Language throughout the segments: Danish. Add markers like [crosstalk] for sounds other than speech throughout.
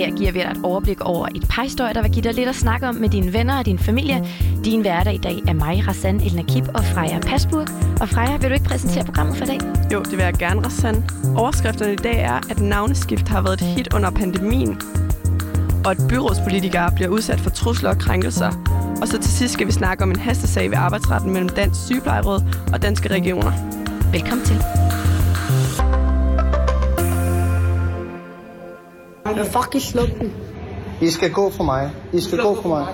Her giver vi dig et overblik over et par historier, der vil give dig lidt at snakke om med dine venner og din familie. Din hverdag i dag er mig, Rassan El Nakib og Freja Pasburg. Og Freja, vil du ikke præsentere programmet for i dag? Jo, det vil jeg gerne, Rassan. Overskrifterne i dag er, at navneskift har været et hit under pandemien, og at byrådspolitikere bliver udsat for trusler og krænkelser. Og så til sidst skal vi snakke om en hastesag ved arbejdsretten mellem Dansk Sygeplejeråd og Danske Regioner. Velkommen til. Jeg vil fucking slukke den. I skal gå for mig. I skal gå for mig.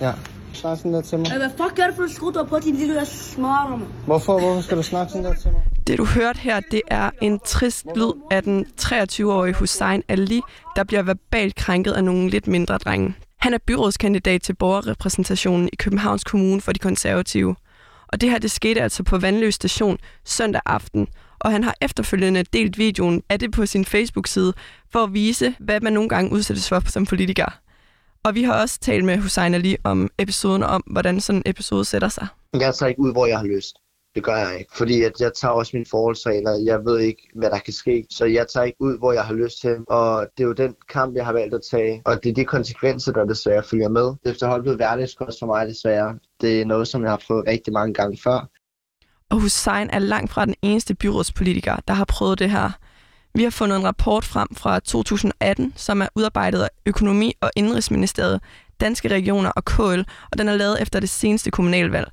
Ja. Snak sådan der til mig. Hvad fuck er det for en der er på din lille smarte, mand? Hvorfor, hvorfor skal du snakke sådan der til mig? Det du hørte her, det er en trist lyd af den 23-årige Hussein Ali, der bliver verbalt krænket af nogle lidt mindre drenge. Han er byrådskandidat til borgerrepræsentationen i Københavns Kommune for de konservative. Og det her, det skete altså på Vandløs station søndag aften, og han har efterfølgende delt videoen af det på sin Facebook-side for at vise, hvad man nogle gange udsættes for som politiker. Og vi har også talt med Hussein Ali om episoden, om hvordan sådan en episode sætter sig. Jeg tager ikke ud, hvor jeg har lyst. Det gør jeg ikke. Fordi at jeg tager også mine forholdsregler. Jeg ved ikke, hvad der kan ske. Så jeg tager ikke ud, hvor jeg har lyst til. Og det er jo den kamp, jeg har valgt at tage. Og det er de konsekvenser, der desværre følger med. Efterhånden blev hverdagskost for mig desværre. Det er noget, som jeg har prøvet rigtig mange gange før. Og Hussein er langt fra den eneste byrådspolitiker, der har prøvet det her. Vi har fundet en rapport frem fra 2018, som er udarbejdet af Økonomi- og Indrigsministeriet, Danske Regioner og KL, og den er lavet efter det seneste kommunalvalg.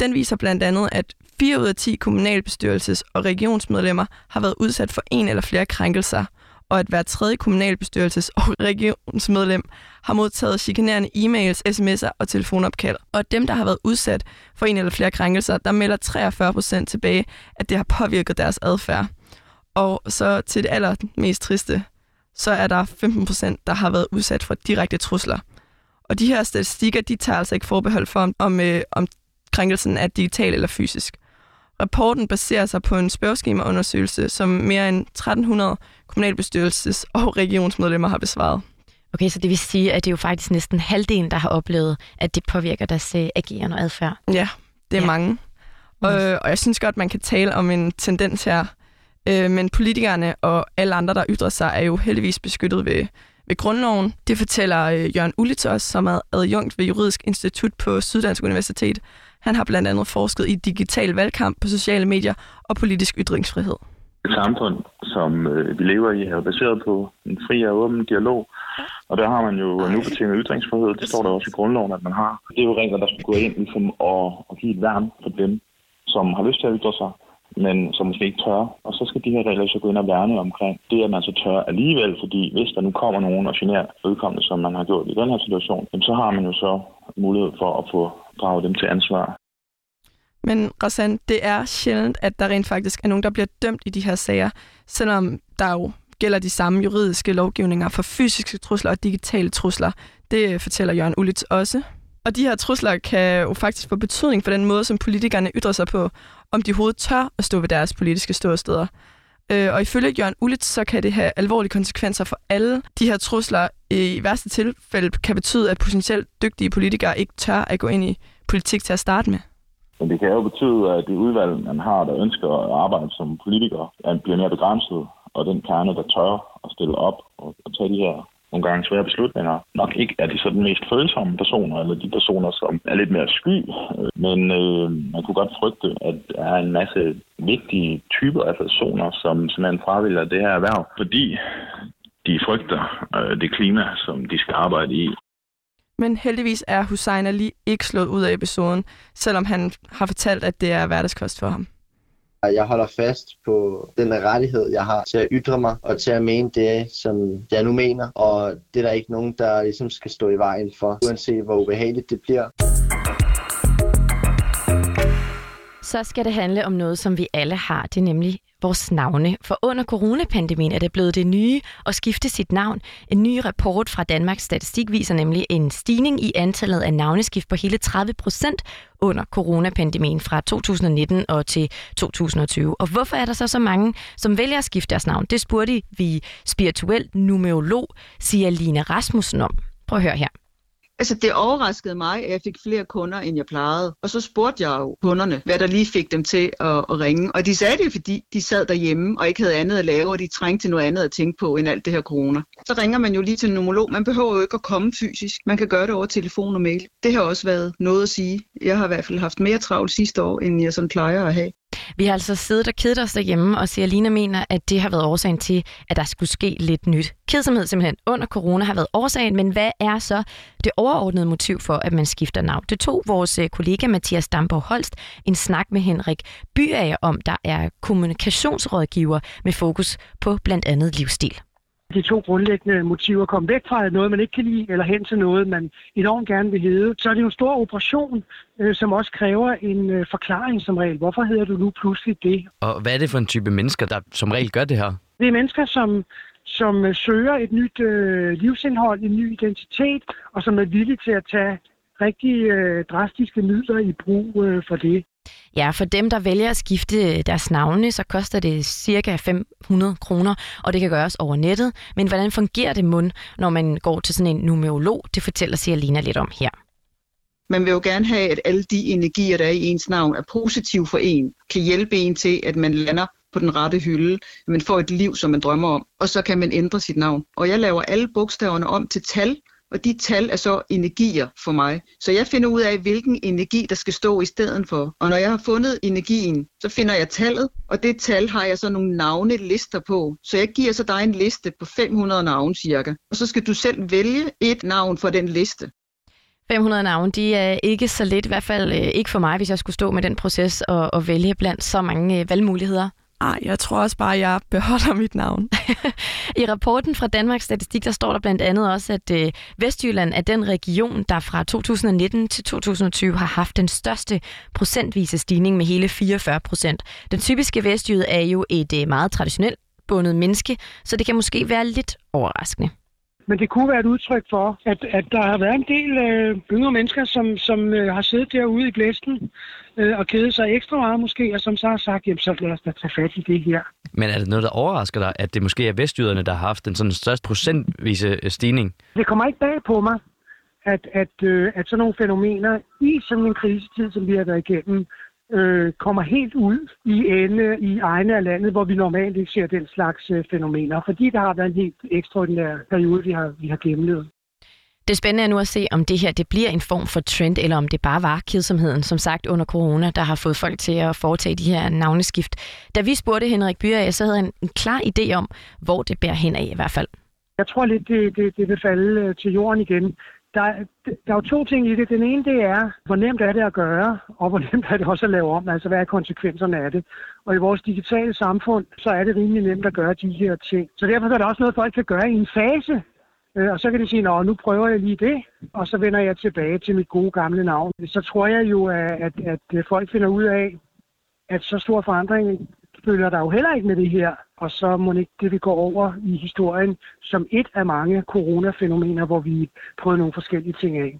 Den viser blandt andet, at 4 ud af 10 kommunalbestyrelses- og regionsmedlemmer har været udsat for en eller flere krænkelser, og at hver tredje kommunalbestyrelses- og [laughs] regionsmedlem har modtaget chikanerende e-mails, sms'er og telefonopkald. Og dem, der har været udsat for en eller flere krænkelser, der melder 43 procent tilbage, at det har påvirket deres adfærd. Og så til det allermest triste, så er der 15 procent, der har været udsat for direkte trusler. Og de her statistikker, de tager altså ikke forbehold for, om, øh, om krænkelsen er digital eller fysisk. Rapporten baserer sig på en spørgeskemaundersøgelse, som mere end 1300 kommunalbestyrelses- og regionsmedlemmer har besvaret. Okay, så det vil sige, at det er jo faktisk næsten halvdelen, der har oplevet, at det påvirker deres øh, agerende og adfærd. Ja, det er Ja. mange. Og, og jeg synes godt, man kan tale om en tendens her. Øh, men politikerne og alle andre, der ytrer sig, er jo heldigvis beskyttet ved, ved grundloven. Det fortæller øh, Jørgen Ullitz også, som er adjunkt ved Juridisk Institut på Syddansk Universitet. Han har blandt andet forsket i digital valgkamp på sociale medier og politisk ytringsfrihed. Et samfund, som øh, vi lever i, er baseret på en fri og åben dialog. Og der har man jo en ubetinget ytringsfrihed. Det står der også i grundloven, at man har. Det er jo regler, der skal gå ind ligesom, og, og give et værn for dem, som har lyst til at ytre sig, men som måske ikke tør. Og så skal de her regler så gå ind og værne omkring det, at man så tør alligevel, fordi hvis der nu kommer nogen og generer vedkommende, som man har gjort i den her situation, så har man jo så mulighed for at få drage dem til ansvar. Men Rassan, det er sjældent, at der rent faktisk er nogen, der bliver dømt i de her sager, selvom der jo gælder de samme juridiske lovgivninger for fysiske trusler og digitale trusler. Det øh, fortæller Jørgen Ullitz også. Og de her trusler kan jo faktisk få betydning for den måde, som politikerne ytrer sig på, om de overhovedet tør at stå ved deres politiske ståsteder. Øh, og ifølge Jørgen Ullitz, så kan det have alvorlige konsekvenser for alle. De her trusler i værste tilfælde kan betyde, at potentielt dygtige politikere ikke tør at gå ind i politik til at starte med. Men det kan jo betyde, at det udvalg, man har, der ønsker at arbejde som politiker, er- bliver mere begrænset, og den kerne, der tør at stille op og, og tage de her nogle gange svære beslutninger, nok ikke er de så den mest følsomme personer, eller de personer, som er lidt mere sky. Men øh, man kunne godt frygte, at der er en masse vigtige typer af personer, som simpelthen fravælger det her erhverv, fordi de frygter øh, det klima, som de skal arbejde i. Men heldigvis er Hussein Ali ikke slået ud af episoden, selvom han har fortalt, at det er hverdagskost for ham. Jeg holder fast på den rettighed, jeg har til at ytre mig og til at mene det, som jeg nu mener. Og det er der ikke nogen, der ligesom skal stå i vejen for, uanset hvor ubehageligt det bliver. Så skal det handle om noget, som vi alle har. Det er nemlig vores navne. For under coronapandemien er det blevet det nye at skifte sit navn. En ny rapport fra Danmarks Statistik viser nemlig en stigning i antallet af navneskift på hele 30 procent under coronapandemien fra 2019 og til 2020. Og hvorfor er der så så mange, som vælger at skifte deres navn? Det spurgte vi spirituel numerolog, siger Line Rasmussen om. Prøv at høre her. Altså, det overraskede mig, at jeg fik flere kunder, end jeg plejede. Og så spurgte jeg jo kunderne, hvad der lige fik dem til at, at ringe. Og de sagde det, fordi de sad derhjemme og ikke havde andet at lave, og de trængte til noget andet at tænke på end alt det her corona. Så ringer man jo lige til en nomolog. Man behøver jo ikke at komme fysisk. Man kan gøre det over telefon og mail. Det har også været noget at sige. Jeg har i hvert fald haft mere travlt sidste år, end jeg sådan plejer at have. Vi har altså siddet og kedet os derhjemme, og Lina mener, at det har været årsagen til, at der skulle ske lidt nyt. Kedsomhed simpelthen under corona har været årsagen, men hvad er så det overordnede motiv for, at man skifter navn? Det tog vores øh, kollega Mathias Damborg Holst en snak med Henrik Byager om, der er kommunikationsrådgiver med fokus på blandt andet livsstil de to grundlæggende motiver. Komme væk fra noget, man ikke kan lide, eller hen til noget, man enormt gerne vil hedde. Så er det jo en stor operation, øh, som også kræver en øh, forklaring som regel. Hvorfor hedder du nu pludselig det? Og hvad er det for en type mennesker, der som regel gør det her? Det er mennesker, som som øh, søger et nyt øh, livsindhold, en ny identitet, og som er villige til at tage rigtig øh, drastiske midler i brug øh, for det. Ja, for dem, der vælger at skifte øh, deres navne, så koster det cirka 500 kroner, og det kan gøres over nettet. Men hvordan fungerer det mund, når man går til sådan en numerolog? Det fortæller Cialina lidt om her. Man vil jo gerne have, at alle de energier, der er i ens navn, er positive for en, kan hjælpe en til, at man lander på den rette hylde, at man får et liv, som man drømmer om, og så kan man ændre sit navn. Og jeg laver alle bogstaverne om til tal, og de tal er så energier for mig. Så jeg finder ud af, hvilken energi, der skal stå i stedet for. Og når jeg har fundet energien, så finder jeg tallet, og det tal har jeg så nogle navnelister på. Så jeg giver så dig en liste på 500 navne cirka. Og så skal du selv vælge et navn for den liste. 500 navne, de er ikke så let, i hvert fald øh, ikke for mig, hvis jeg skulle stå med den proces og, og vælge blandt så mange øh, valgmuligheder. Nej, jeg tror også bare, at jeg beholder mit navn. [laughs] I rapporten fra Danmarks Statistik, der står der blandt andet også, at øh, Vestjylland er den region, der fra 2019 til 2020 har haft den største procentvise stigning med hele 44 procent. Den typiske vestjyde er jo et øh, meget traditionelt bundet menneske, så det kan måske være lidt overraskende. Men det kunne være et udtryk for, at, at der har været en del øh, yngre mennesker, som, som øh, har siddet derude i blæsten øh, og kedet sig ekstra meget måske, og som så har sagt, jamen så lad os da tage fat i det her. Men er det noget, der overrasker dig, at det måske er vestjyderne, der har haft den sådan største procentvise øh, stigning? Det kommer ikke bag på mig, at, at, øh, at sådan nogle fænomener i sådan en krisetid, som vi har været igennem, øh, kommer helt ud i ende i egne af landet, hvor vi normalt ikke ser den slags øh, fænomener, fordi der har været en helt ekstraordinær periode, vi har, vi har gennemlevet. Det spændende er nu at se, om det her det bliver en form for trend, eller om det bare var kedsomheden, som sagt under corona, der har fået folk til at foretage de her navneskift. Da vi spurgte Henrik Byer, så havde han en klar idé om, hvor det bærer hen af i hvert fald. Jeg tror lidt, det, det, det vil falde øh, til jorden igen der, der er jo to ting i det. Den ene, det er, hvor nemt er det at gøre, og hvor [laughs] nemt er det også at lave om, altså hvad er konsekvenserne af det. Og i vores digitale samfund, så er det rimelig nemt at gøre de her ting. Så derfor er der også noget, folk kan gøre i en fase. Øh, og så kan de sige, at nu prøver jeg lige det, og så vender jeg tilbage til mit gode gamle navn. Så tror jeg jo, at, at, at folk finder ud af, at så stor forandring følger der jo heller ikke med det her. Og så må ikke det, vi går over i historien som et af mange coronafænomener, hvor vi prøver nogle forskellige ting af.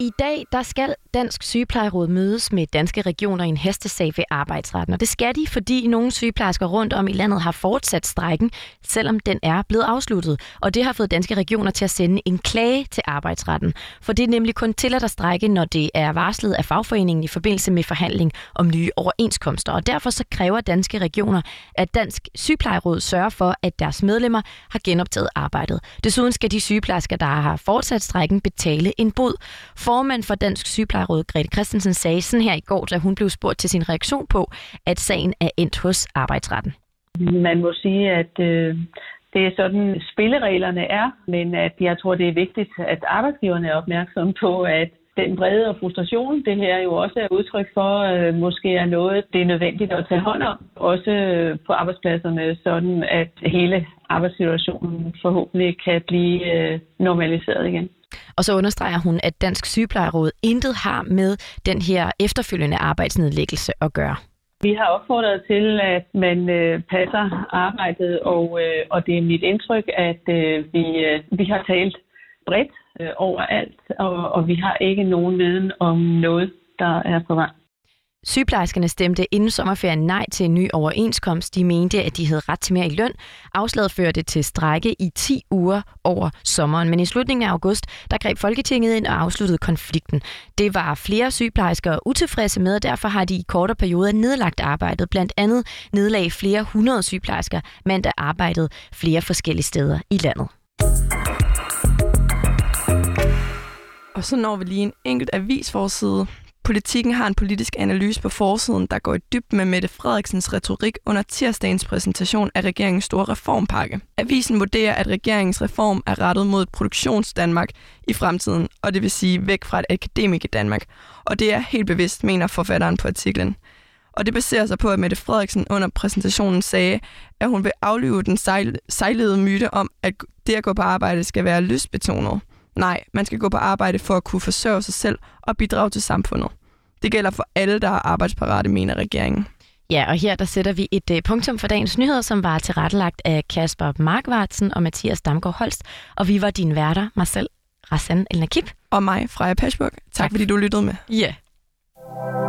I dag der skal Dansk Sygeplejeråd mødes med danske regioner i en hestesag ved arbejdsretten. Og det skal de, fordi nogle sygeplejersker rundt om i landet har fortsat strækken, selvom den er blevet afsluttet. Og det har fået danske regioner til at sende en klage til arbejdsretten. For det er nemlig kun til at strække, når det er varslet af fagforeningen i forbindelse med forhandling om nye overenskomster. Og derfor så kræver danske regioner, at Dansk Sygeplejeråd sørger for, at deres medlemmer har genoptaget arbejdet. Desuden skal de sygeplejersker, der har fortsat strækken, betale en bod. For Formand for Dansk Sygeplejeråd, Grete Christensen, sagde sådan her i går, da hun blev spurgt til sin reaktion på, at sagen er endt hos arbejdsretten. Man må sige, at øh, det er sådan, spillereglerne er, men at jeg tror, det er vigtigt, at arbejdsgiverne er opmærksomme på, at den brede og frustration, det her jo også er udtryk for, øh, måske er noget, det er nødvendigt at tage hånd om, også på arbejdspladserne, sådan at hele arbejdssituationen forhåbentlig kan blive øh, normaliseret igen. Og så understreger hun, at Dansk Sygeplejeråd intet har med den her efterfølgende arbejdsnedlæggelse at gøre. Vi har opfordret til, at man øh, passer arbejdet, og, øh, og det er mit indtryk, at øh, vi, øh, vi har talt bredt øh, overalt, og, og vi har ikke nogen viden om noget, der er på vej. Sygeplejerskerne stemte inden sommerferien nej til en ny overenskomst. De mente, at de havde ret til mere i løn. Afslaget førte til strække i 10 uger over sommeren. Men i slutningen af august, der greb Folketinget ind og afsluttede konflikten. Det var flere sygeplejersker utilfredse med, og derfor har de i kortere perioder nedlagt arbejdet. Blandt andet nedlag flere hundrede sygeplejersker, mandag arbejdede flere forskellige steder i landet. Og så når vi lige en enkelt avisforside. Politikken har en politisk analyse på forsiden, der går i dyb med Mette Frederiksens retorik under tirsdagens præsentation af regeringens store reformpakke. Avisen vurderer, at regeringens reform er rettet mod et produktionsdanmark i fremtiden, og det vil sige væk fra et akademik Danmark. Og det er helt bevidst, mener forfatteren på artiklen. Og det baserer sig på, at Mette Frederiksen under præsentationen sagde, at hun vil aflive den sejlede myte om, at det at gå på arbejde skal være lystbetonet. Nej, man skal gå på arbejde for at kunne forsørge sig selv og bidrage til samfundet. Det gælder for alle, der er arbejdsparate, mener regeringen. Ja, og her der sætter vi et uh, punktum for dagens nyheder, som var tilrettelagt af Kasper Markvartsen og Mathias Damgaard Holst. Og vi var dine værter, selv, Rassan El Nakib. Og mig, Freja Pashburg. Tak, tak fordi du lyttede med. Ja. Yeah.